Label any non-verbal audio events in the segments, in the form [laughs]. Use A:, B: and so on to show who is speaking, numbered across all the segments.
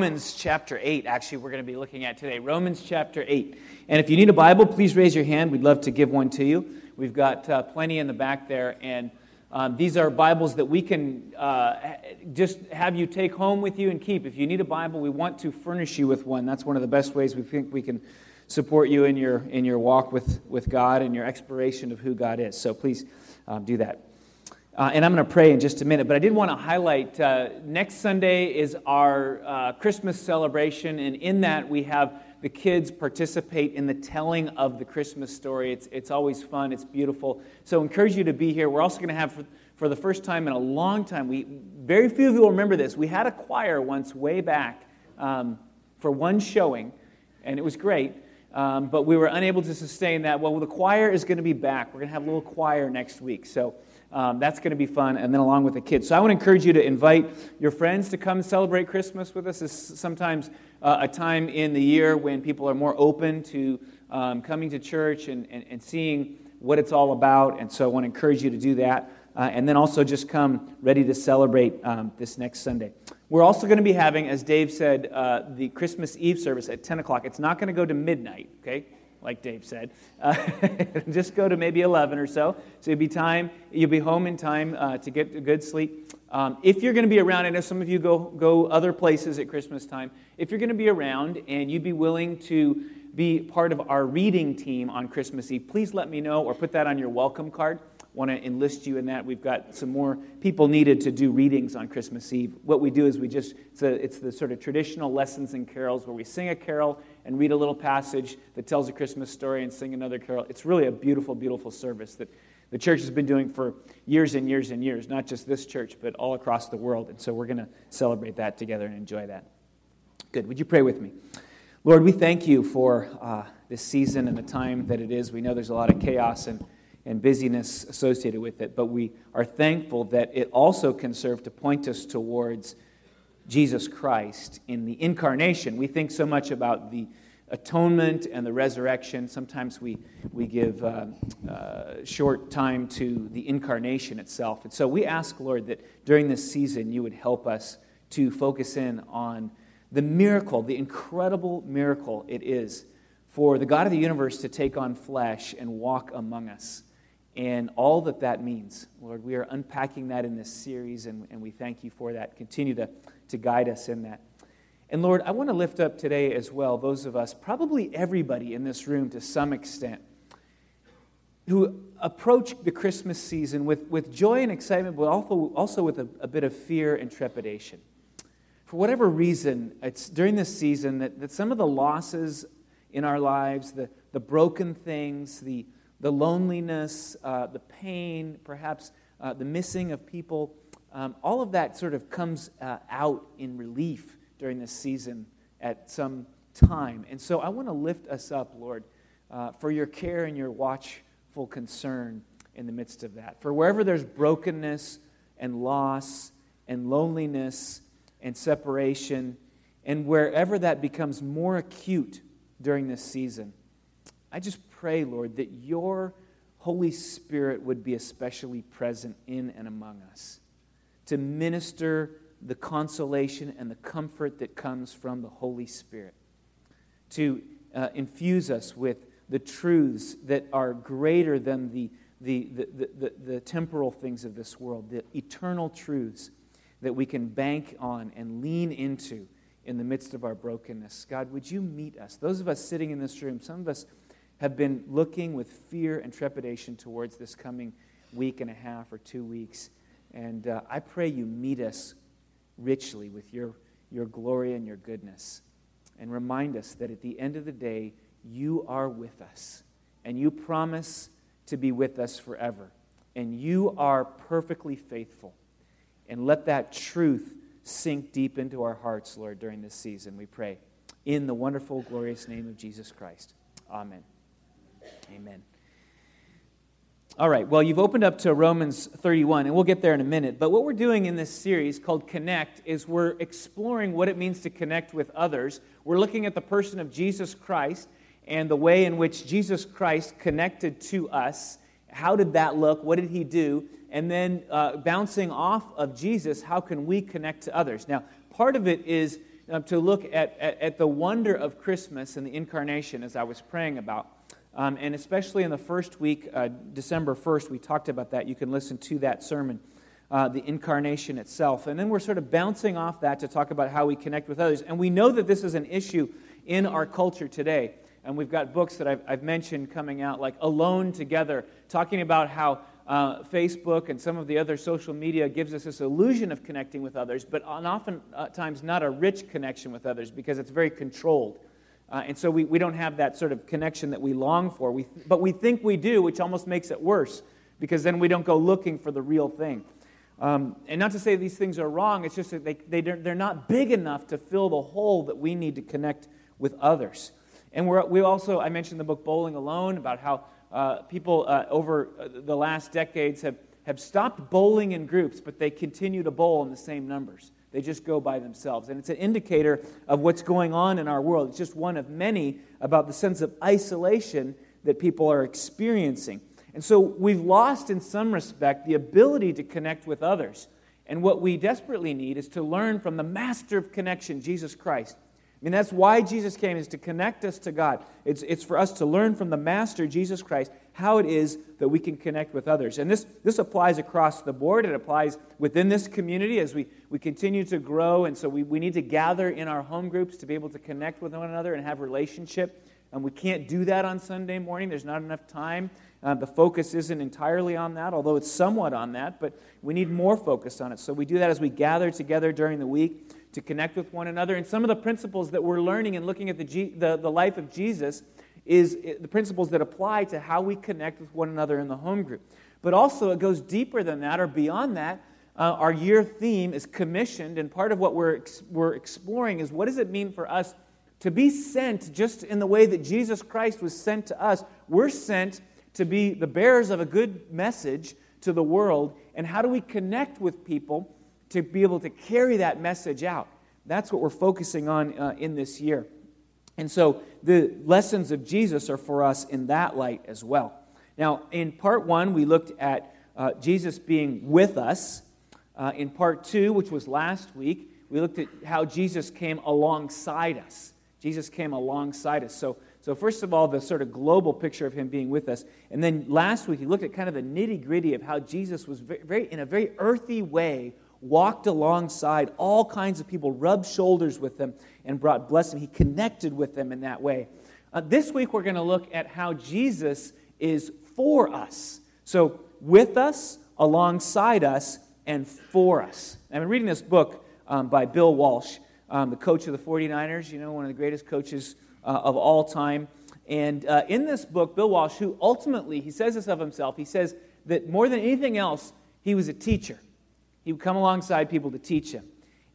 A: Romans chapter 8, actually, we're going to be looking at today. Romans chapter 8. And if you need a Bible, please raise your hand. We'd love to give one to you. We've got uh, plenty in the back there. And um, these are Bibles that we can uh, just have you take home with you and keep. If you need a Bible, we want to furnish you with one. That's one of the best ways we think we can support you in your, in your walk with, with God and your exploration of who God is. So please um, do that. Uh, and I'm going to pray in just a minute, but I did want to highlight uh, next Sunday is our uh, Christmas celebration, and in that we have the kids participate in the telling of the Christmas story. It's, it's always fun, it's beautiful. So, I encourage you to be here. We're also going to have, for, for the first time in a long time, we, very few of you will remember this. We had a choir once way back um, for one showing, and it was great. Um, but we were unable to sustain that. Well, the choir is going to be back. We're going to have a little choir next week. So, um, that's going to be fun, and then along with the kids. So I want to encourage you to invite your friends to come celebrate Christmas with us. It's sometimes uh, a time in the year when people are more open to um, coming to church and, and, and, seeing what it's all about. And so I want to encourage you to do that. Uh, and then also just come ready to celebrate um, this next Sunday. We're also going to be having, as Dave said, uh, the Christmas Eve service at 10 o'clock. It's not going to go to midnight, okay? Like Dave said. Uh, [laughs] just go to maybe 11 or so. So you'll be time, you'll be home in time uh, to get a good sleep. Um, if you're going to be around, I know some of you go, go other places at Christmas time. If you're going to be around and you'd be willing to be part of our reading team on Christmas Eve, please let me know or put that on your welcome card want to enlist you in that. We've got some more people needed to do readings on Christmas Eve. What we do is we just, it's, a, it's the sort of traditional lessons and carols where we sing a carol and read a little passage that tells a Christmas story and sing another carol. It's really a beautiful, beautiful service that the church has been doing for years and years and years, not just this church, but all across the world. And so we're going to celebrate that together and enjoy that. Good. Would you pray with me? Lord, we thank you for uh, this season and the time that it is. We know there's a lot of chaos and and busyness associated with it, but we are thankful that it also can serve to point us towards Jesus Christ in the incarnation. We think so much about the atonement and the resurrection. Sometimes we, we give uh, uh, short time to the incarnation itself. And so we ask, Lord, that during this season you would help us to focus in on the miracle, the incredible miracle it is for the God of the universe to take on flesh and walk among us and all that that means. Lord, we are unpacking that in this series, and, and we thank you for that. Continue to, to guide us in that. And Lord, I want to lift up today as well those of us, probably everybody in this room to some extent, who approach the Christmas season with, with joy and excitement, but also, also with a, a bit of fear and trepidation. For whatever reason, it's during this season that, that some of the losses in our lives, the, the broken things, the, the loneliness, uh, the pain, perhaps uh, the missing of people, um, all of that sort of comes uh, out in relief during this season at some time. And so I want to lift us up, Lord, uh, for your care and your watchful concern in the midst of that. For wherever there's brokenness and loss and loneliness and separation, and wherever that becomes more acute during this season, I just pray, Lord, that your Holy Spirit would be especially present in and among us to minister the consolation and the comfort that comes from the Holy Spirit, to uh, infuse us with the truths that are greater than the, the, the, the, the temporal things of this world, the eternal truths that we can bank on and lean into in the midst of our brokenness. God, would you meet us? Those of us sitting in this room, some of us have been looking with fear and trepidation towards this coming week and a half or two weeks. And uh, I pray you meet us richly with your, your glory and your goodness. And remind us that at the end of the day, you are with us. And you promise to be with us forever. And you are perfectly faithful. And let that truth sink deep into our hearts, Lord, during this season, we pray. In the wonderful, glorious name of Jesus Christ. Amen. Amen. All right, well, you've opened up to Romans 31, and we'll get there in a minute. But what we're doing in this series called Connect is we're exploring what it means to connect with others. We're looking at the person of Jesus Christ and the way in which Jesus Christ connected to us. How did that look? What did he do? And then uh, bouncing off of Jesus, how can we connect to others? Now, part of it is uh, to look at, at, at, the wonder of Christmas and the incarnation as I was praying about. Um, and especially in the first week, uh, December 1st, we talked about that. You can listen to that sermon, uh, the incarnation itself. And then we're sort of bouncing off that to talk about how we connect with others. And we know that this is an issue in our culture today. And we've got books that I've, I've mentioned coming out, like Alone Together, talking about how uh, Facebook and some of the other social media gives us this illusion of connecting with others, but oftentimes not a rich connection with others because it's very controlled. Uh, and so we, we don't have that sort of connection that we long for. We, but we think we do, which almost makes it worse because then we don't go looking for the real thing. Um, and not to say these things are wrong, it's just that they, they, they're not big enough to fill the hole that we need to connect with others. And we're, we also, I mentioned the book Bowling Alone about how uh, people uh, over uh, the last decades have, have stopped bowling in groups, but they continue to bowl in the same numbers. They just go by themselves. And it's an indicator of what's going on in our world. It's just one of many about the sense of isolation that people are experiencing. And so we've lost, in some respect, the ability to connect with others. And what we desperately need is to learn from the master of connection, Jesus Christ. I mean, that's why Jesus came, is to connect us to God. It's, it's for us to learn from the Master, Jesus Christ, how it is that we can connect with others. And this, this applies across the board. It applies within this community as we, we continue to grow. And so we, we need to gather in our home groups to be able to connect with one another and have relationship. And we can't do that on Sunday morning. There's not enough time. Uh, the focus isn't entirely on that, although it's somewhat on that, but we need more focus on it. So we do that as we gather together during the week to connect with one another. And some of the principles that we're learning and looking at the, G, the, the life of Jesus is the principles that apply to how we connect with one another in the home group. But also, it goes deeper than that or beyond that. Uh, our year theme is commissioned, and part of what we're, we're exploring is what does it mean for us to be sent just in the way that Jesus Christ was sent to us? We're sent to be the bearers of a good message to the world, and how do we connect with people to be able to carry that message out. That's what we're focusing on uh, in this year. And so the lessons of Jesus are for us in that light as well. Now, in part one, we looked at uh, Jesus being with us. Uh, in part two, which was last week, we looked at how Jesus came alongside us. Jesus came alongside us. So, so first of all, the sort of global picture of him being with us. And then last week, he looked at kind of the nitty gritty of how Jesus was very, very, in a very earthy way, walked alongside all kinds of people, rubbed shoulders with them, and brought blessing. He connected with them in that way. Uh, this week, we're going to look at how Jesus is for us. So, with us, alongside us, and for us. I've been reading this book um, by Bill Walsh, um, the coach of the 49ers, you know, one of the greatest coaches uh, of all time. And uh, in this book, Bill Walsh, who ultimately, he says this of himself, he says that more than anything else, he was a teacher. He would come alongside people to teach him.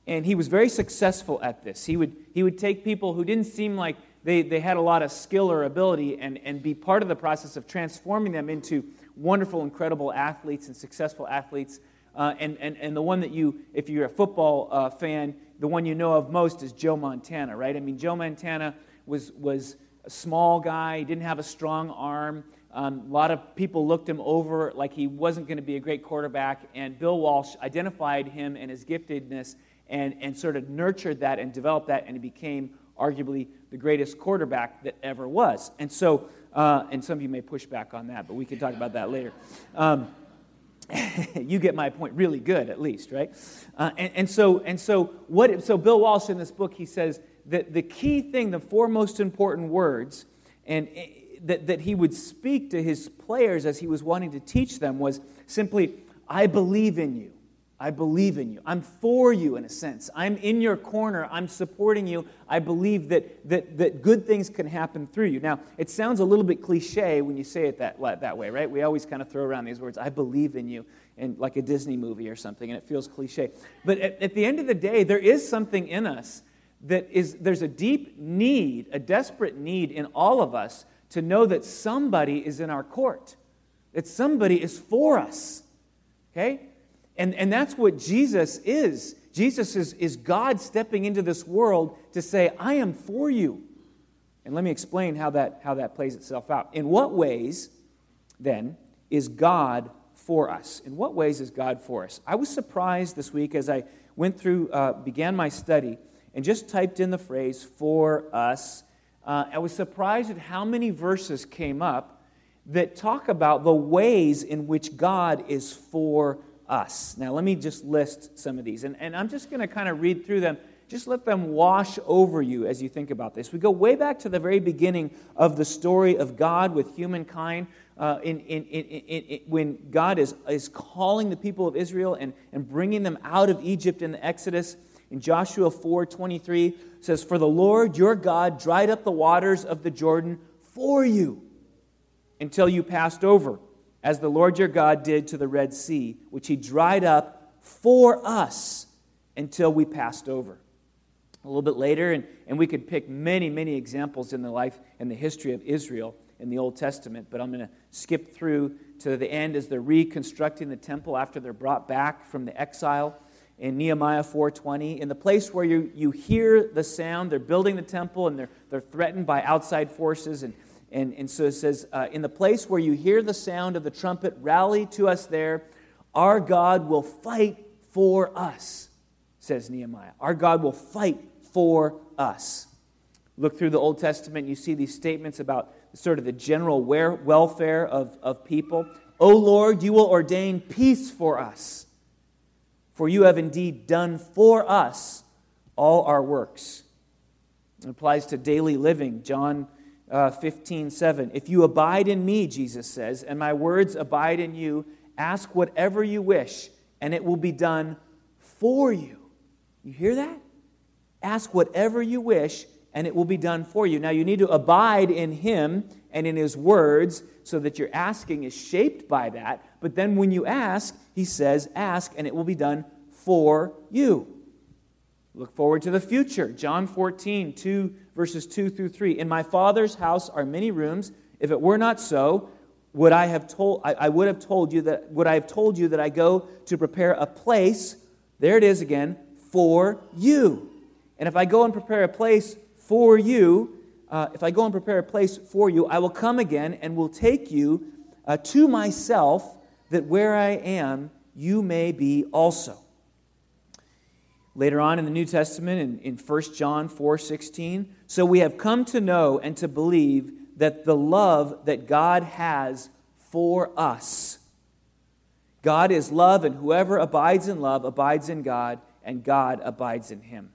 A: And he was very successful at this. He would, he would take people who didn't seem like they, they had a lot of skill or ability and, and be part of the process of transforming them into wonderful, incredible athletes and successful athletes. Uh, and, and, and the one that you, if you're a football uh, fan, the one you know of most is Joe Montana, right? I mean, Joe Montana was, was a small guy, he didn't have a strong arm. Um, a lot of people looked him over like he wasn't going to be a great quarterback, and Bill Walsh identified him and his giftedness and, and sort of nurtured that and developed that, and he became arguably the greatest quarterback that ever was. And so, uh, and some of you may push back on that, but we can talk about that later. Um, [laughs] you get my point really good at least right uh, and, and, so and so what so bill walsh in this book he says that the key thing the four most important words and that, that he would speak to his players as he was wanting to teach them was simply, I believe in you. I believe in you. I'm for you in a sense. I'm in your corner. I'm supporting you. I believe that, that, that good things can happen through you. Now, it sounds a little bit cliche when you say it that, that way, right? We always kind of throw around these words, I believe in you, in like a Disney movie or something, and it feels cliche. But at, at the end of the day, there is something in us that is, there's a deep need, a desperate need in all of us to know that somebody is in our court, that somebody is for us. Okay? And, and that's what Jesus is. Jesus is, is God stepping into this world to say, I am for you. And let me explain how that, how that plays itself out. In what ways, then, is God for us? In what ways is God for us? I was surprised this week as I went through, uh, began my study, and just typed in the phrase for us. Uh, I was surprised at how many verses came up that talk about the ways in which God is for us. Now, let me just list some of these, and, and I'm just going to kind of read through them. Just let them wash over you as you think about this. We go way back to the very beginning of the story of God with humankind. Uh, in, in, in, when God is, is calling the people of Israel and, and bringing them out of Egypt in the Exodus, in Joshua 4 23 says, For the Lord your God dried up the waters of the Jordan for you until you passed over, as the Lord your God did to the Red Sea, which he dried up for us until we passed over. A little bit later, and, and we could pick many, many examples in the life and the history of Israel in the Old Testament, but I'm going to skip through to the end as they're reconstructing the temple after they're brought back from the exile in Nehemiah 4:20, in the place where you, you hear the sound, they're building the temple and they're, they're threatened by outside forces. And, and, and so it says, uh, in the place where you hear the sound of the trumpet, rally to us there. Our God will fight for us, says Nehemiah. Our God will fight for us. Look through the Old Testament, you see these statements about sort of the general welfare of, of people. O Lord, you will ordain peace for us for you have indeed done for us all our works. It applies to daily living. John uh, 15, 7. If you abide in me, Jesus says, and my words abide in you, ask whatever you wish, and it will be done for you. You hear that? Ask whatever you wish, and it will be done for you. Now, you need to abide in Him and in His words so that your asking is shaped by that. But then when you ask, He says, Ask, and it will be done for you. Look forward to the future. John 14, 2, verses 2 through 3. In my Father's house are many rooms. If it were not so, would I have told I, I would have told you that would I have told you that I go to prepare a place, there it is again, for you. And if I go and prepare a place for you, uh, if I go and prepare a place for you, I will come again and will take you uh, to myself, that where I am, you may be also. Later on in the New Testament, in, in 1 John 4 16, so we have come to know and to believe that the love that God has for us. God is love, and whoever abides in love abides in God, and God abides in him.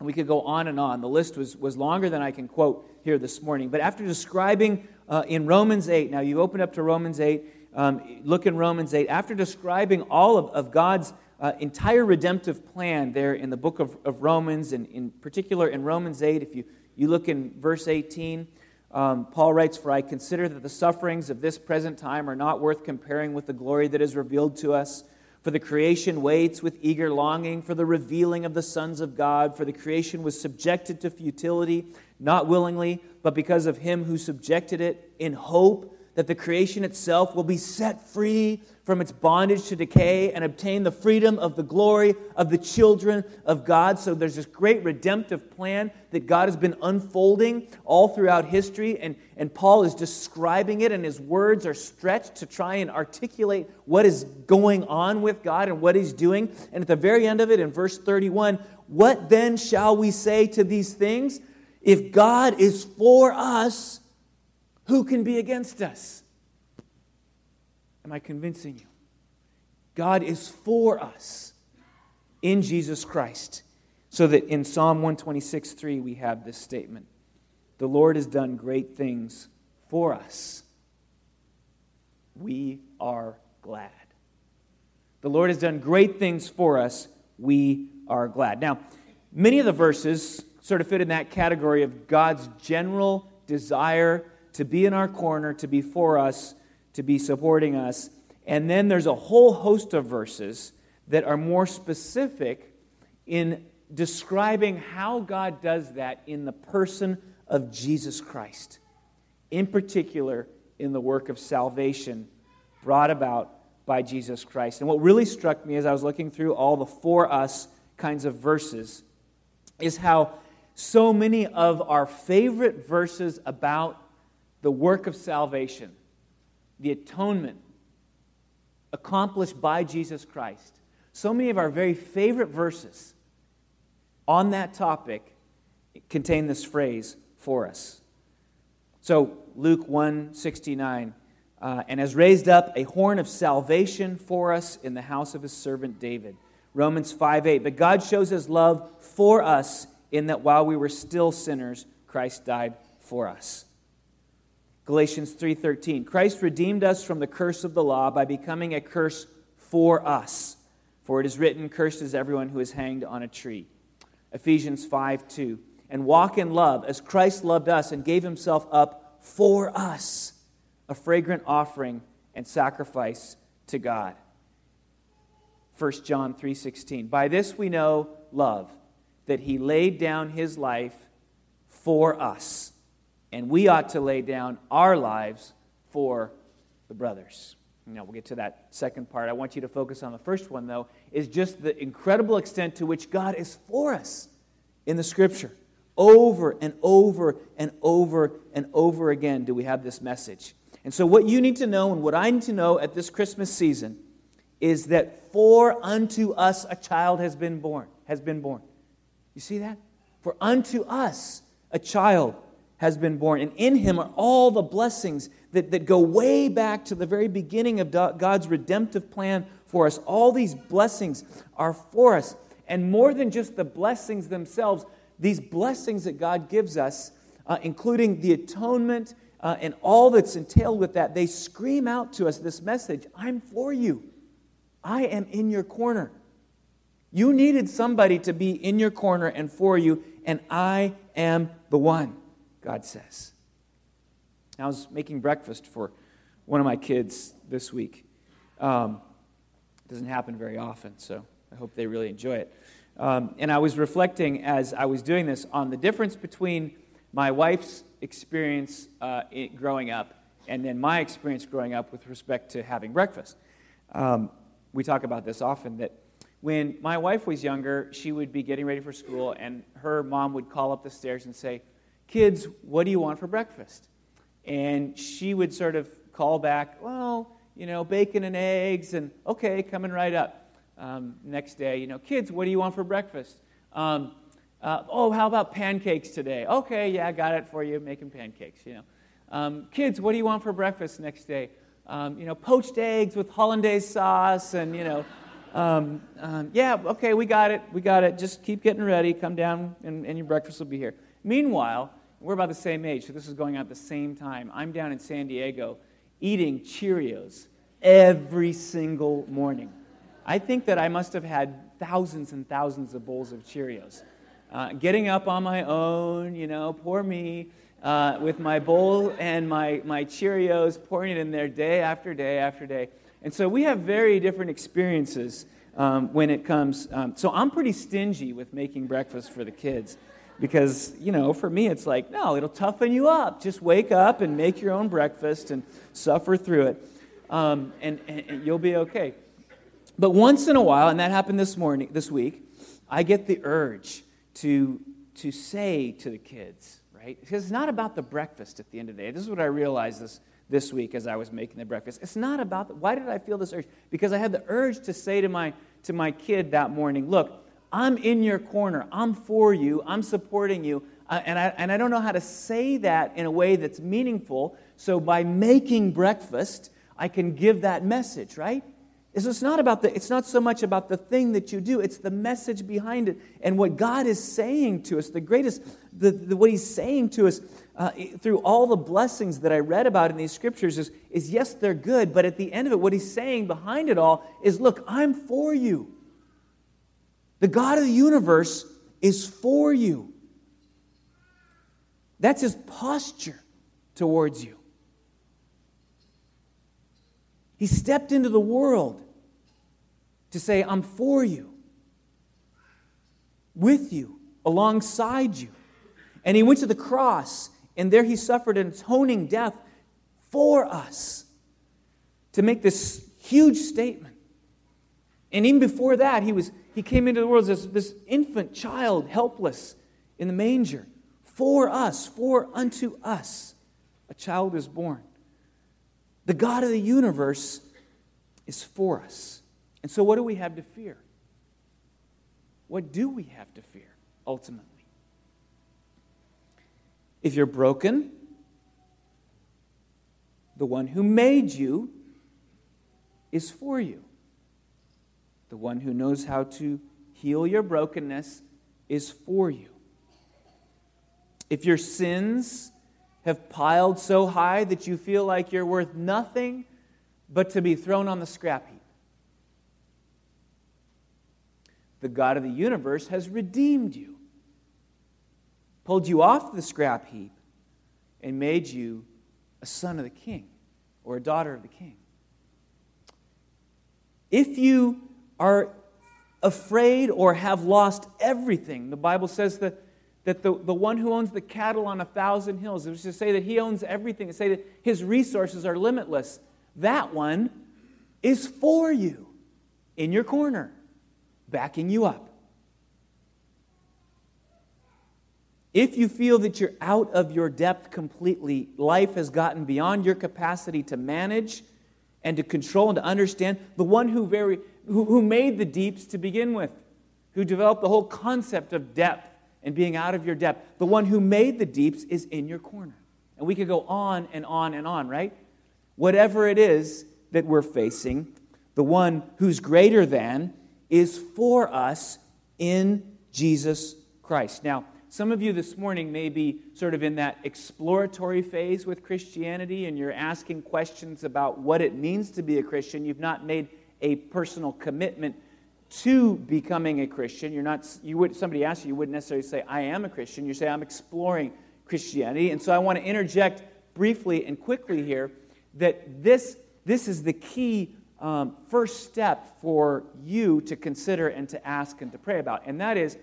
A: We could go on and on. The list was, was longer than I can quote here this morning. But after describing uh, in Romans 8, now you open up to Romans 8, um, look in Romans 8, after describing all of, of God's uh, entire redemptive plan there in the book of, of Romans, and in particular in Romans 8, if you, you look in verse 18, um, Paul writes, For I consider that the sufferings of this present time are not worth comparing with the glory that is revealed to us. For the creation waits with eager longing for the revealing of the sons of God. For the creation was subjected to futility, not willingly, but because of him who subjected it, in hope that the creation itself will be set free from its bondage to decay and obtain the freedom of the glory of the children of God. So there's this great redemptive plan that God has been unfolding all throughout history, and, and Paul is describing it, and his words are stretched to try and articulate what is going on with God and what he's doing. And at the very end of it, in verse 31, what then shall we say to these things? If God is for us, who can be against us? Am I convincing you? God is for us in Jesus Christ. So that in Psalm 126 3, we have this statement The Lord has done great things for us. We are glad. The Lord has done great things for us. We are glad. Now, many of the verses sort of fit in that category of God's general desire to be in our corner, to be for us, to be supporting us. And then there's a whole host of verses that are more specific in describing how God does that in the person of Jesus Christ, in particular in the work of salvation brought about by Jesus Christ. And what really struck me as I was looking through all the for us kinds of verses is how so many of our favorite verses about the work of salvation, the atonement accomplished by Jesus Christ. So many of our very favorite verses on that topic contain this phrase for us. So Luke 169 uh, and has raised up a horn of salvation for us in the house of his servant David. Romans 5 8. But God shows his love for us in that while we were still sinners, Christ died for us. Galatians 3:13 Christ redeemed us from the curse of the law by becoming a curse for us. For it is written, cursed is everyone who is hanged on a tree. Ephesians 5:2 And walk in love as Christ loved us and gave himself up for us, a fragrant offering and sacrifice to God. 1 John 3:16 By this we know love that he laid down his life for us and we ought to lay down our lives for the brothers. Now we'll get to that second part. I want you to focus on the first one though is just the incredible extent to which God is for us in the scripture. Over and over and over and over again do we have this message. And so what you need to know and what I need to know at this Christmas season is that for unto us a child has been born, has been born. You see that? For unto us a child has been born. And in him are all the blessings that, that go way back to the very beginning of God's redemptive plan for us. All these blessings are for us. And more than just the blessings themselves, these blessings that God gives us, uh, including the atonement uh, and all that's entailed with that, they scream out to us this message I'm for you. I am in your corner. You needed somebody to be in your corner and for you, and I am the one, God says. I was making breakfast for one of my kids this week. Um, doesn't happen very often, so I hope they really enjoy it. Um, and I was reflecting as I was doing this on the difference between my wife's experience uh, growing up and then my experience growing up with respect to having breakfast. Um, we talk about this often that when my wife was younger, she would be getting ready for school, and her mom would call up the stairs and say, Kids, what do you want for breakfast? And she would sort of call back, Well, you know, bacon and eggs, and okay, coming right up. Um, next day, you know, kids, what do you want for breakfast? Um, uh, oh, how about pancakes today? Okay, yeah, got it for you, making pancakes, you know. Um, kids, what do you want for breakfast next day? Um, you know, poached eggs with hollandaise sauce and, you know, um, um, yeah, okay, we got it, we got it. Just keep getting ready, come down, and, and your breakfast will be here. Meanwhile, we're about the same age, so this is going on at the same time. I'm down in San Diego eating Cheerios every single morning. I think that I must have had thousands and thousands of bowls of Cheerios. Uh, getting up on my own, you know, poor me, uh, with my bowl and my, my Cheerios, pouring it in there day after day after day. And so we have very different experiences um, when it comes. Um, so I'm pretty stingy with making breakfast for the kids because, you know, for me it's like, no, it'll toughen you up. Just wake up and make your own breakfast and suffer through it, um, and, and, you'll be okay. But once in a while, and that happened this morning, this week, I get the urge to, to say to the kids, right? Because it's not about the breakfast at the end of the day. This is what I realized this, this week as I was making the breakfast. It's not about, the, why did I feel this urge? Because I had the urge to say to my, to my kid that morning, look, I'm in your corner. I'm for you. I'm supporting you. Uh, and, I, and I don't know how to say that in a way that's meaningful. So by making breakfast, I can give that message, right? So it's not about the, it's not so much about the thing that you do, it's the message behind it and what God is saying to us. The greatest, the, the what He's saying to us uh, through all the blessings that I read about in these scriptures is, is yes, they're good, but at the end of it, what He's saying behind it all is look, I'm for you. The God of the universe is for you. That's His posture towards you. He stepped into the world to say, I'm for you, with you, alongside you. And he went to the cross, and there he suffered an atoning death for us to make this huge statement. And even before that, he, was, he came into the world as this infant child, helpless in the manger. For us, for unto us, a child is born. The God of the universe is for us. And so, what do we have to fear? What do we have to fear? ultimately. If you're broken, the one who made you is for you. The one who knows how to heal your brokenness is for you. If your sins have piled so high that you feel like you're worth nothing but to be thrown on the scrap heap, the God of the universe has redeemed you, pulled you off the scrap heap, and made you a son of the king or a daughter of the king. If you are afraid or have lost everything, the Bible says that, that the, the one who owns the cattle on a thousand hills, it was to say that he owns everything, to say that his resources are limitless. That one is for you in your corner, backing you up. If you feel that you're out of your depth completely, life has gotten beyond your capacity to manage and to control and to understand, the one who, very, who, who made the deeps to begin with, who developed the whole concept of depth and being out of your depth, the one who made the deeps is in your corner. And we could go on and on and on, right? Whatever it is that we're facing, the one who's greater than is for us in Jesus Christ. Now, some of you this morning may be sort of in that exploratory phase with Christianity and you're asking questions about what it means to be a Christian. You've not made a personal commitment to becoming a Christian. You're not, you would, somebody asks you, you wouldn't necessarily say, I am a Christian. You say, I'm exploring Christianity. And so I want to interject briefly and quickly here that this, this is the key um, first step for you to consider and to ask and to pray about. And that is,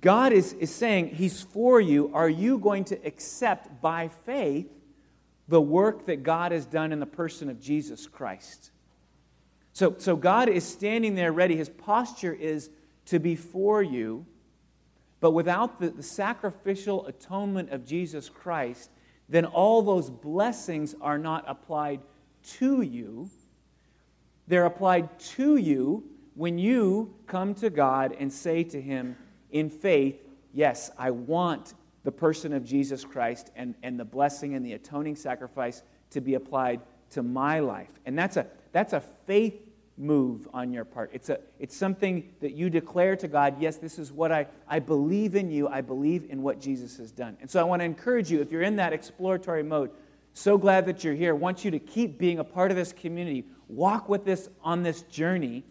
A: God is, is saying He's for you. Are you going to accept by faith the work that God has done in the person of Jesus Christ? So, so God is standing there ready. His posture is to be for you. But without the, the sacrificial atonement of Jesus Christ, then all those blessings are not applied to you. They're applied to you when you come to God and say to Him, in faith, yes, I want the person of Jesus Christ and, and the blessing and the atoning sacrifice to be applied to my life. And that's a, that's a faith move on your part. It's, a, it's something that you declare to God, yes, this is what I, I believe in you. I believe in what Jesus has done. And so I want to encourage you, if you're in that exploratory mode, so glad that you're here. Want you to keep being a part of this community. Walk with us on this journey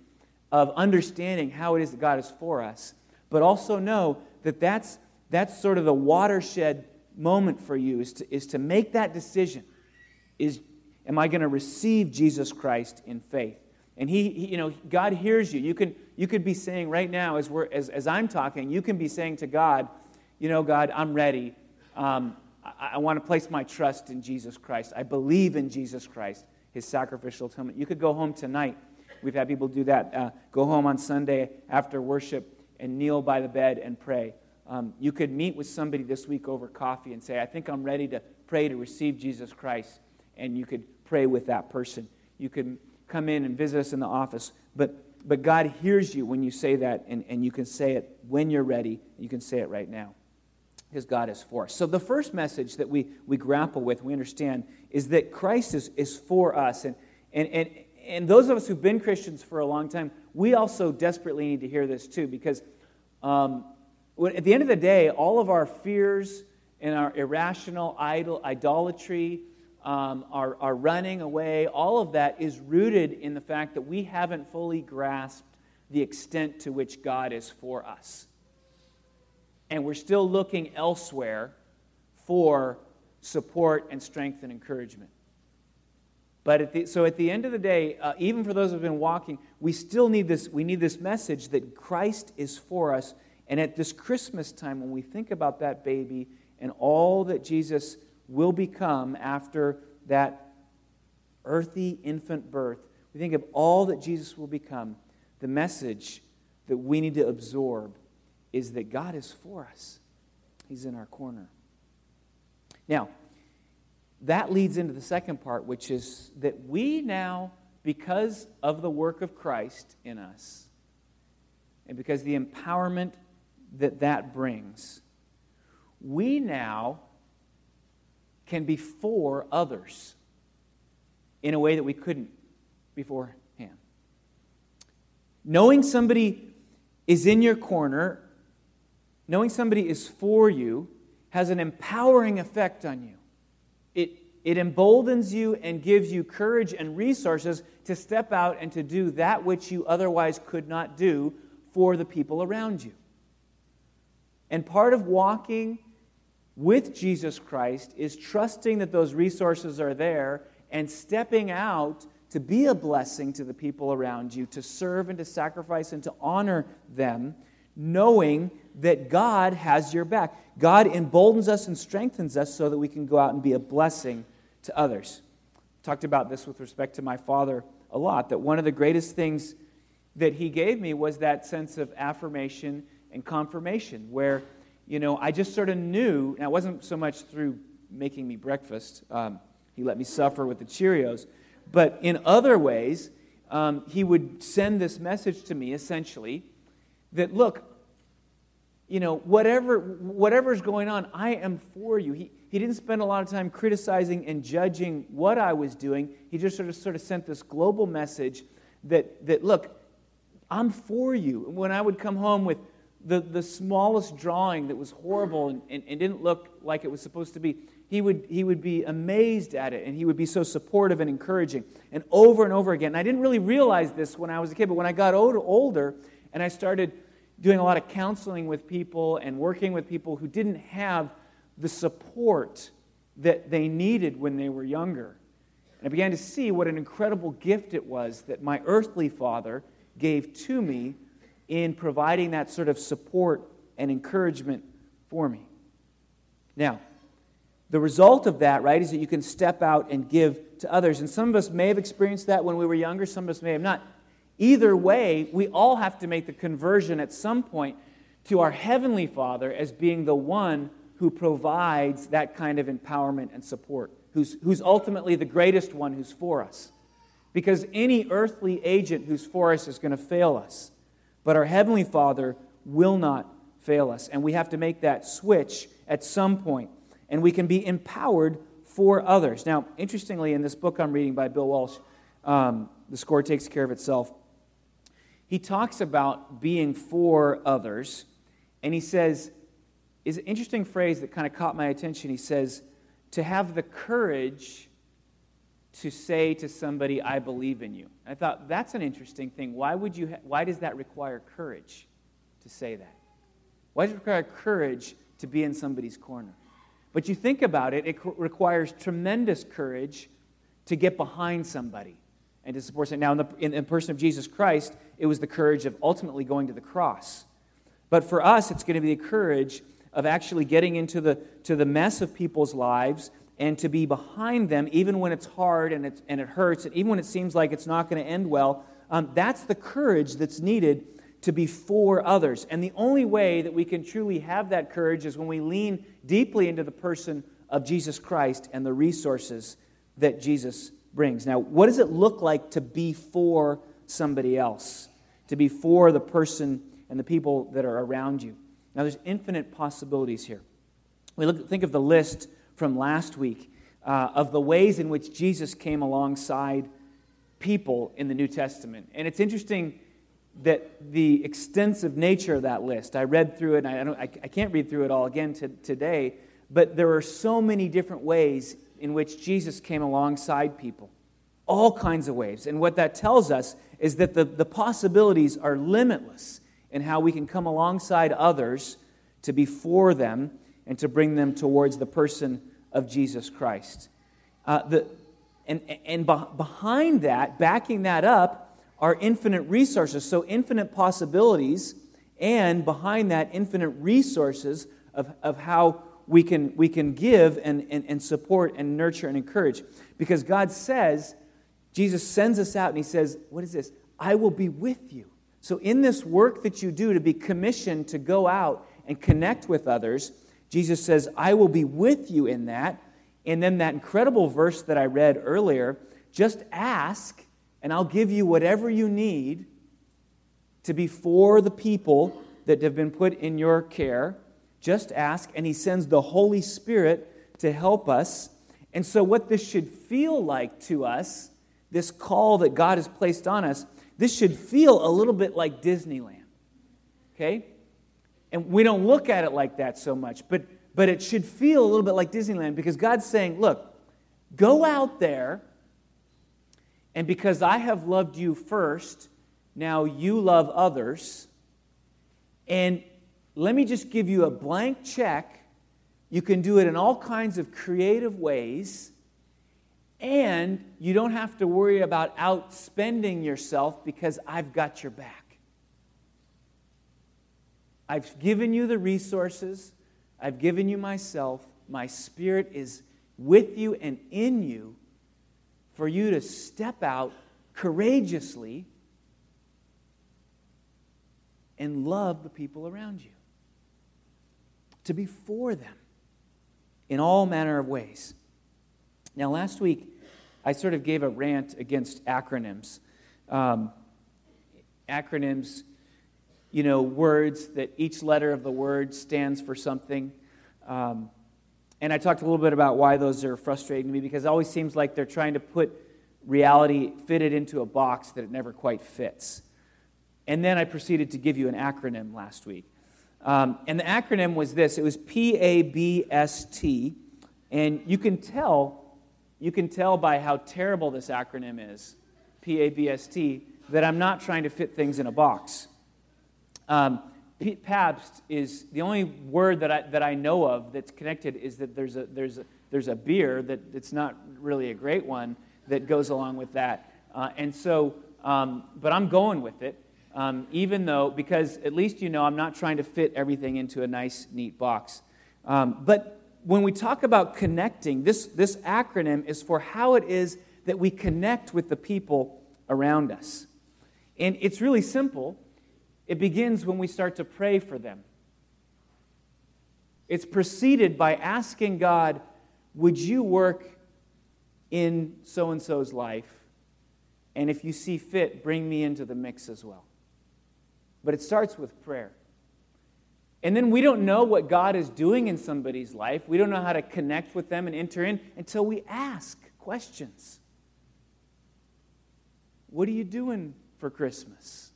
A: of understanding how it is that God is for us but also know that that's, that's sort of the watershed moment for you is to, is to make that decision. Is, am I going to receive Jesus Christ in faith? And he, he, you know, God hears you. You, can, you could be saying right now, as, we're, as, as I'm talking, you can be saying to God, you know, God, I'm ready. Um, I, I want to place my trust in Jesus Christ. I believe in Jesus Christ, his sacrificial atonement. You could go home tonight. We've had people do that. Uh, go home on Sunday after worship and kneel by the bed and pray. Um, you could meet with somebody this week over coffee and say, I think I'm ready to pray to receive Jesus Christ. And you could pray with that person. You could come in and visit us in the office. But, but God hears you when you say that, and, and you can say it when you're ready. You can say it right now because God is for us. So, the first message that we, we grapple with, we understand, is that Christ is, is for us. And, and, and, and those of us who've been Christians for a long time, we also desperately need to hear this too, because um, at the end of the day, all of our fears and our irrational idol, idolatry, um, our, our running away, all of that is rooted in the fact that we haven't fully grasped the extent to which God is for us. And we're still looking elsewhere for support and strength and encouragement. But at the, so at the end of the day, uh, even for those who have been walking, we still need this. We need this message that Christ is for us. And at this Christmas time, when we think about that baby and all that Jesus will become after that earthy infant birth, we think of all that Jesus will become. The message that we need to absorb is that God is for us. He's in our corner. Now, that leads into the second part, which is that we now, because of the work of Christ in us, and because the empowerment that that brings. We now can be for others in a way that we couldn't beforehand. Knowing somebody is in your corner, knowing somebody is for you, has an empowering effect on you. It, it emboldens you and gives you courage and resources to step out and to do that which you otherwise could not do for the people around you. And part of walking with Jesus Christ is trusting that those resources are there and stepping out to be a blessing to the people around you, to serve and to sacrifice and to honor them, knowing that God has your back. God emboldens us and strengthens us so that we can go out and be a blessing to others. Talked about this with respect to my father a lot, that one of the greatest things that he gave me was that sense of affirmation and confirmation, where, you know, I just sort of knew, and it wasn't so much through making me breakfast, um, he let me suffer with the Cheerios, but in other ways, um, he would send this message to me essentially that, look, you know, whatever, whatever's going on, I am for you. He, he didn't spend a lot of time criticizing and judging what I was doing. He just sort of, sort of sent this global message that, that, look, I'm for you. When I would come home with the, the smallest drawing that was horrible and, and, and didn't look like it was supposed to be, he would, he would be amazed at it and he would be so supportive and encouraging. And over and over again. And I didn't really realize this when I was a kid, but when I got older and I started doing a lot of counseling with people and working with people who didn't have the support that they needed when they were younger. And I began to see what an incredible gift it was that my earthly father gave to me in providing that sort of support and encouragement for me. Now, the result of that, right, is that you can step out and give to others. And some of us may have experienced that when we were younger, some of us may have not. Either way, we all have to make the conversion at some point to our Heavenly Father as being the one who provides that kind of empowerment and support, who's, who's ultimately the greatest one who's for us. Because any earthly agent who's for us is going to fail us. But our Heavenly Father will not fail us. And we have to make that switch at some point. And we can be empowered for others. Now, interestingly, in this book I'm reading by Bill Walsh, um, The Score Takes Care of Itself, he talks about being for others, and he says, is an interesting phrase that kind of caught my attention. He says, to have the courage to say to somebody, I believe in you. I thought, that's an interesting thing. Why, would you ha- why does that require courage to say that? Why does it require courage to be in somebody's corner? But you think about it, it requires tremendous courage to get behind somebody and to support it. Now, in the, in the person of Jesus Christ, it was the courage of ultimately going to the cross. But for us, it's going to be the courage of actually getting into the, to the mess of people's lives and to be behind them, even when it's hard and, it's, and it hurts, and even when it seems like it's not going to end well. Um, that's the courage that's needed to be for others. And the only way that we can truly have that courage is when we lean deeply into the person of Jesus Christ and the resources that Jesus brings. Now, what does it look like to be for somebody else? To be for the person and the people that are around you? Now, there's infinite possibilities here. We look, think of the list from last week uh, of the ways in which Jesus came alongside people in the New Testament. And it's interesting that the extensive nature of that list, I read through it, and I, don't I, I can't read through it all again to, today, but there are so many different ways in which Jesus came alongside people. All kinds of ways. And what that tells us is that the, the possibilities are limitless in how we can come alongside others to be for them and to bring them towards the person of Jesus Christ. Uh, the, and and behind that, backing that up, are infinite resources. So, infinite possibilities, and behind that, infinite resources of, of how we can, we can give and, and, and support and nurture and encourage. Because God says, Jesus sends us out and He says, What is this? I will be with you. So, in this work that you do to be commissioned to go out and connect with others, Jesus says, I will be with you in that. And then that incredible verse that I read earlier just ask, and I'll give you whatever you need to be for the people that have been put in your care. Just ask, and He sends the Holy Spirit to help us. And so, what this should feel like to us, this call that God has placed on us, this should feel a little bit like Disneyland. Okay? And we don't look at it like that so much, but, but it should feel a little bit like Disneyland because God's saying, look, go out there, and because I have loved you first, now you love others. And let me just give you a blank check. You can do it in all kinds of creative ways. And you don't have to worry about outspending yourself because I've got your back. I've given you the resources, I've given you myself. My spirit is with you and in you for you to step out courageously and love the people around you, to be for them in all manner of ways. Now, last week, I sort of gave a rant against acronyms. Um, acronyms, you know, words that each letter of the word stands for something. Um, and I talked a little bit about why those are frustrating to me because it always seems like they're trying to put reality, fit it into a box that it never quite fits. And then I proceeded to give you an acronym last week. Um, and the acronym was this it was P A B S T. And you can tell, you can tell by how terrible this acronym is, P A B S T, that I'm not trying to fit things in a box. Um, Pabst is the only word that I, that I know of that's connected is that there's a, there's a, there's a beer that it's not really a great one that goes along with that. Uh, and so, um, but I'm going with it um, even though, because at least you know I'm not trying to fit everything into a nice, neat box. Um, but when we talk about connecting, this, this acronym is for how it is that we connect with the people around us. And it's really simple. It begins when we start to pray for them. It's preceded by asking God, Would you work in so and so's life? And if you see fit, bring me into the mix as well. But it starts with prayer. And then we don't know what God is doing in somebody's life. We don't know how to connect with them and enter in until we ask questions. What are you doing for Christmas?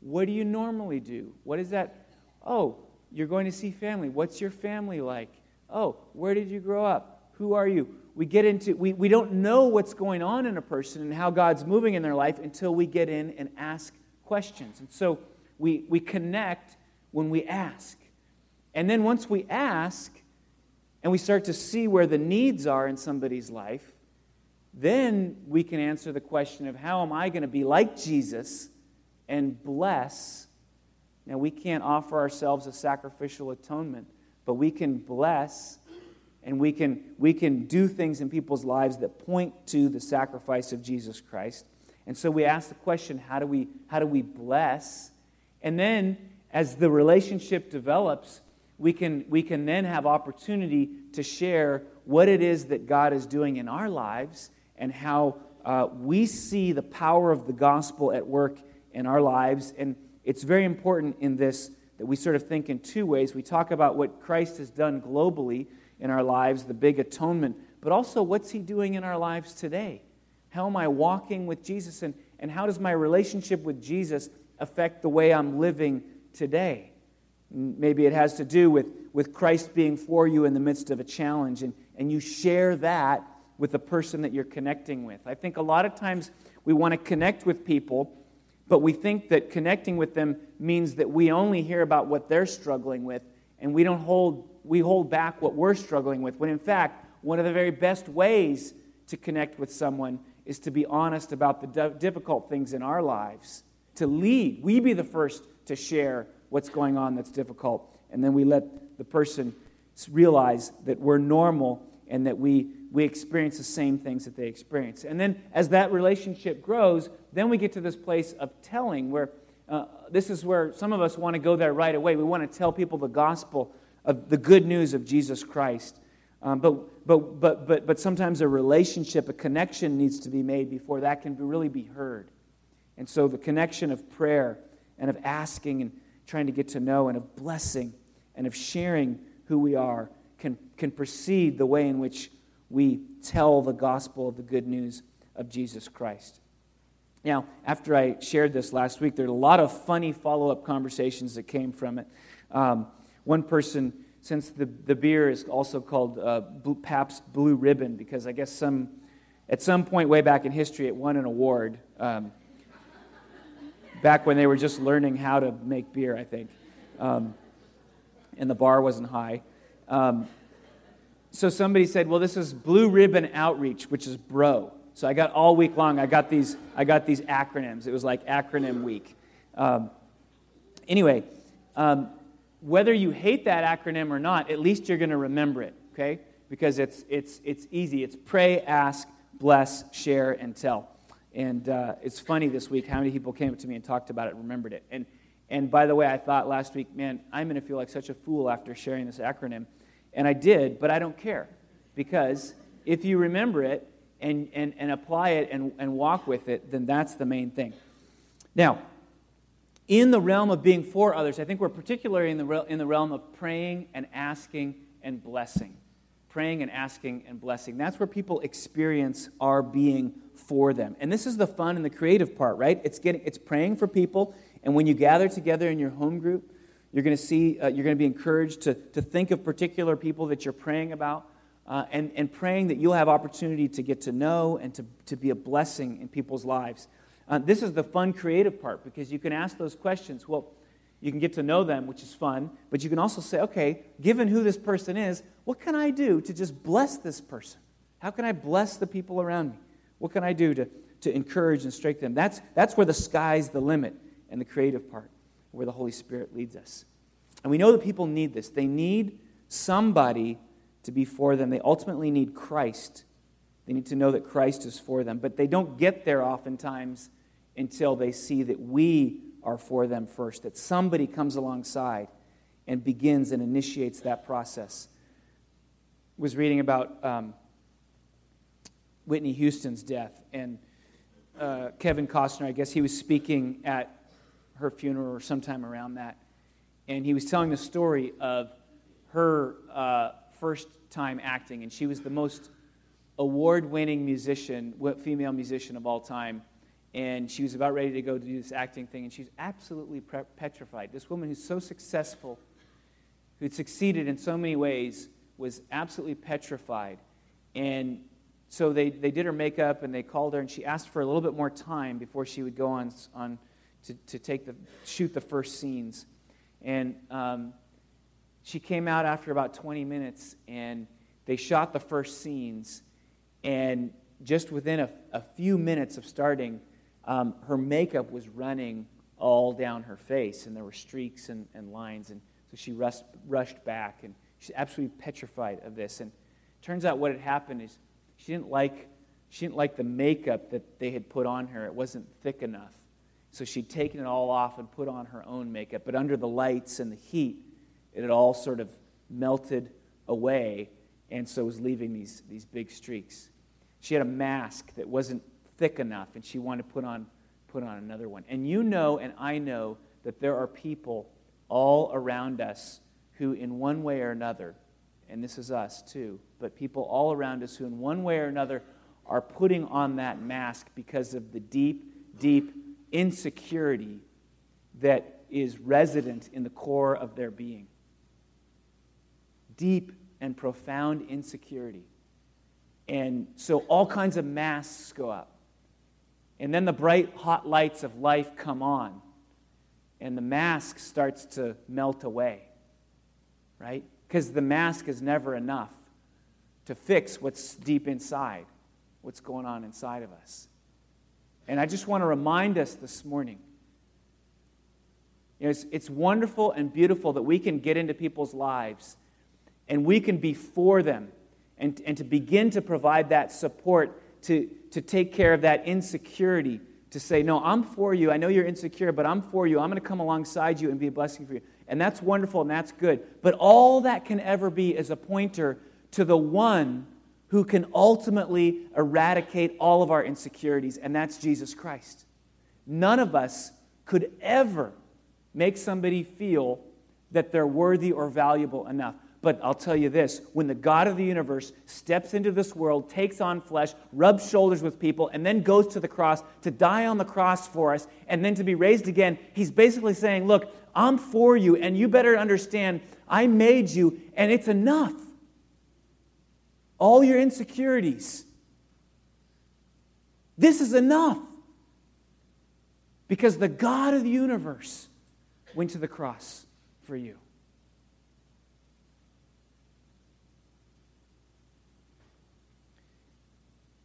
A: What do you normally do? What is that? Oh, you're going to see family. What's your family like? Oh, where did you grow up? Who are you? We get into, we, we don't know what's going on in a person and how God's moving in their life until we get in and ask questions. And so, we, we connect when we ask. And then once we ask and we start to see where the needs are in somebody's life, then we can answer the question of how am I going to be like Jesus and bless. Now, we can't offer ourselves a sacrificial atonement, but we can bless and we can, we can do things in people's lives that point to the sacrifice of Jesus Christ. And so we ask the question how do we, how do we bless and then, as the relationship develops, we can, we can then have opportunity to share what it is that God is doing in our lives and how uh, we see the power of the gospel at work in our lives. And it's very important in this that we sort of think in two ways. We talk about what Christ has done globally in our lives, the big atonement, but also what's he doing in our lives today? How am I walking with Jesus? And, and how does my relationship with Jesus affect the way I'm living today. Maybe it has to do with, with Christ being for you in the midst of a challenge, and, and you share that with the person that you're connecting with. I think a lot of times we want to connect with people, but we think that connecting with them means that we only hear about what they're struggling with, and we don't hold, we hold back what we're struggling with, when in fact, one of the very best ways to connect with someone is to be honest about the difficult things in our lives to lead. We be the first to share what's going on that's difficult. And then we let the person realize that we're normal and that we, we experience the same things that they experience. And then as that relationship grows, then we get to this place of telling where uh, this is where some of us want to go there right away. We want to tell people the gospel of the good news of Jesus Christ. Um, but, but, but, but, but sometimes a relationship, a connection needs to be made before that can really be heard. And so the connection of prayer and of asking and trying to get to know and of blessing and of sharing who we are can, can precede the way in which we tell the gospel of the good news of Jesus Christ. Now, after I shared this last week, there are a lot of funny follow up conversations that came from it. Um, one person, since the, the beer is also called uh, Blue, Pabst Blue Ribbon, because I guess some, at some point way back in history it won an award. Um, back when they were just learning how to make beer, I think. Um, and the bar wasn't high. Um, so somebody said, well, this is Blue Ribbon Outreach, which is BRO. So I got all week long, I got these, I got these acronyms. It was like acronym week. Um, anyway, um, whether you hate that acronym or not, at least you're going to remember it, okay? Because it's, it's, it's easy. It's pray, ask, bless, share, and tell. And uh, it's funny this week how many people came up to me and talked about it, remembered it. And, and by the way, I thought last week, man, I'm going to feel like such a fool after sharing this acronym. And I did, but I don't care. Because if you remember it and, and, and apply it and, and walk with it, then that's the main thing. Now, in the realm of being for others, I think we're particularly in the, in the realm of praying and asking and blessing. Praying and asking and blessing. That's where people experience our being for them. And this is the fun and the creative part, right? It's getting it's praying for people, and when you gather together in your home group, you're going to see uh, you're going to be encouraged to, to think of particular people that you're praying about, uh, and, and praying that you'll have opportunity to get to know and to, to be a blessing in people's lives. Uh, this is the fun, creative part because you can ask those questions. Well, you can get to know them, which is fun, but you can also say, okay, given who this person is, what can I do to just bless this person? How can I bless the people around me? What can I do to, to encourage and strengthen them? That's, that's where the sky's the limit and the creative part, where the Holy Spirit leads us. And we know that people need this. They need somebody to be for them. They ultimately need Christ. They need to know that Christ is for them. But they don't get there oftentimes until they see that we are for them first, that somebody comes alongside and begins and initiates that process. I was reading about um, Whitney Houston's death. And uh, Kevin Costner, I guess he was speaking at her funeral or sometime around that. And he was telling the story of her uh, first time acting. And she was the most award winning musician, female musician of all time. And she was about ready to go to do this acting thing. And she's absolutely petrified. This woman who's so successful, who'd succeeded in so many ways, was absolutely petrified. And so they, they did her makeup and they called her and she asked for a little bit more time before she would go on, on to, to take the, shoot the first scenes. And um, she came out after about 20 minutes and they shot the first scenes. And just within a, a few minutes of starting, um, her makeup was running all down her face and there were streaks and, and lines. And so she rushed, rushed back and she's absolutely petrified of this. And turns out what had happened is she didn't like, she didn't like the makeup that they had put on her. It wasn't thick enough. So she'd taken it all off and put on her own makeup. But under the lights and the heat, it had all sort of melted away, and so was leaving these, these big streaks. She had a mask that wasn't thick enough, and she wanted to put on, put on another one. And you know, and I know, that there are people all around us who, in one way or another, and this is us too, but people all around us who, in one way or another, are putting on that mask because of the deep, deep insecurity that is resident in the core of their being. Deep and profound insecurity. And so all kinds of masks go up. And then the bright, hot lights of life come on. And the mask starts to melt away. Right? because the mask is never enough to fix what's deep inside, what's going on inside of us. And I just want to remind us this morning you know, it's, it's wonderful and beautiful that we can get into people's lives and we can be for them and, and to begin to provide that support to, to take care of that insecurity to say, No, I'm for you. I know you're insecure, but I'm for you. I'm going to come alongside you and be a blessing for you. And that's wonderful and that's good. But all that can ever be is a pointer to the one who can ultimately eradicate all of our insecurities, and that's Jesus Christ. None of us could ever make somebody feel that they're worthy or valuable enough. But I'll tell you this when the God of the universe steps into this world, takes on flesh, rubs shoulders with people, and then goes to the cross to die on the cross for us, and then to be raised again, he's basically saying, Look, I'm for you, and you better understand I made you, and it's enough. All your insecurities. This is enough. Because the God of the universe went to the cross for you.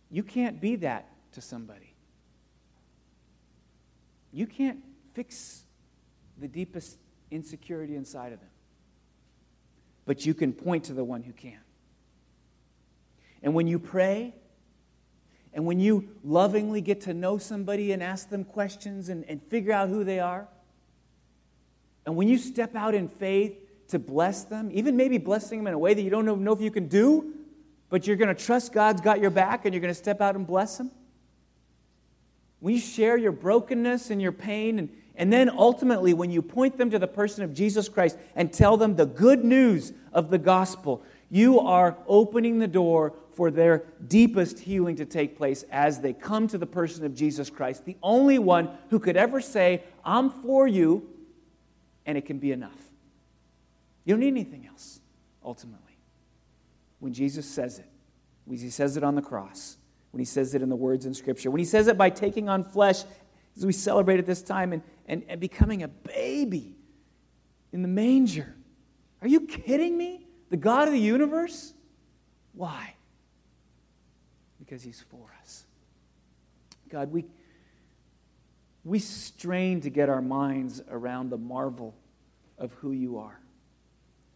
A: You can't be that to somebody. You can't fix the deepest insecurity inside of them. But you can point to the one who can. And when you pray, and when you lovingly get to know somebody and ask them questions and, and figure out who they are, and when you step out in faith to bless them, even maybe blessing them in a way that you don't know, know if you can do, but you're going to trust God's got your back and you're going to step out and bless them? When you share your brokenness and your pain, and, and then ultimately when you point them to the person of Jesus Christ and tell them the good news of the gospel, you are opening the door for their deepest healing to take place as they come to the person of Jesus Christ, the only one who could ever say, I'm for you, and it can be enough. You don't need anything else, ultimately when Jesus says it, when he says it on the cross, when he says it in the words in Scripture, when he says it by taking on flesh, as we celebrate at this time, and, and, and becoming a baby in the manger. Are you kidding me? The God of the universe? Why? Because he's for us. God, we, we strain to get our minds around the marvel of who you are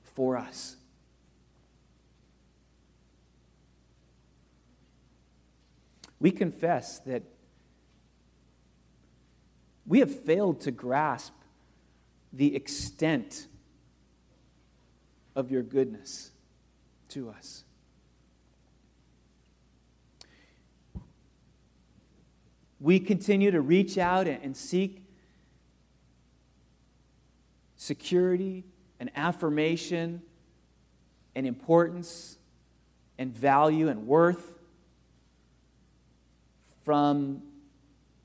A: for us. We confess that we have failed to grasp the extent of your goodness to us. We continue to reach out and seek security and affirmation and importance and value and worth from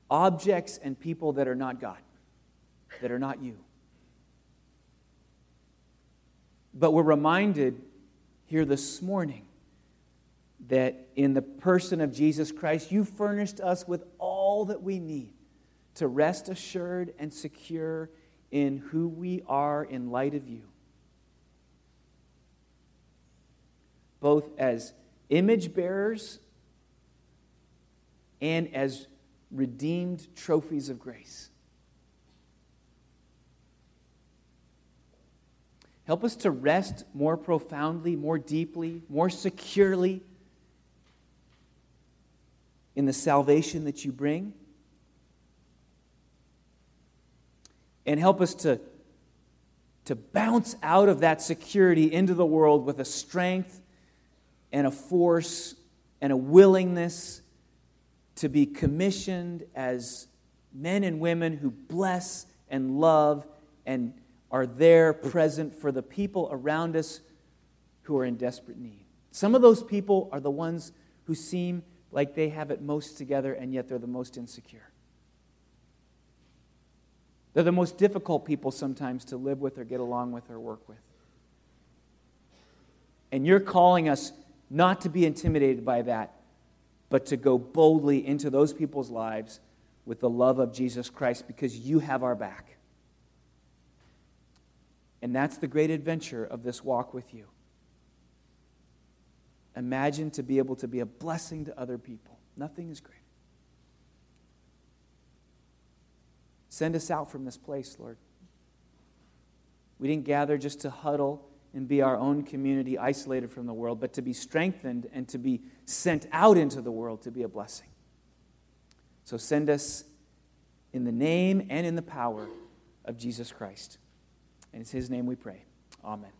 A: objects and people that are not God, that are not you. But we're reminded here this morning that in the person of Jesus Christ, you furnished us with all that we need to rest assured and secure in who we are in light of you. Both as image bearers and as redeemed trophies of grace. Help us to rest more profoundly, more deeply, more securely in the salvation that you bring. And help us to, to bounce out of that security into the world with a strength and a force and a willingness to be commissioned as men and women who bless and love and are there present for the people around us who are in desperate need. Some of those people are the ones who seem like they have it most together, and yet they're the most insecure. They're the most difficult people sometimes to live with or get along with or work with. And you're calling us not to be intimidated by that, but to go boldly into those people's lives with the love of Jesus Christ because you have our back. And that's the great adventure of this walk with you. Imagine to be able to be a blessing to other people. Nothing is greater. Send us out from this place, Lord. We didn't gather just to huddle and be our own community isolated from the world, but to be strengthened and to be sent out into the world to be a blessing. So send us in the name and in the power of Jesus Christ. And it's His name we pray. Amen.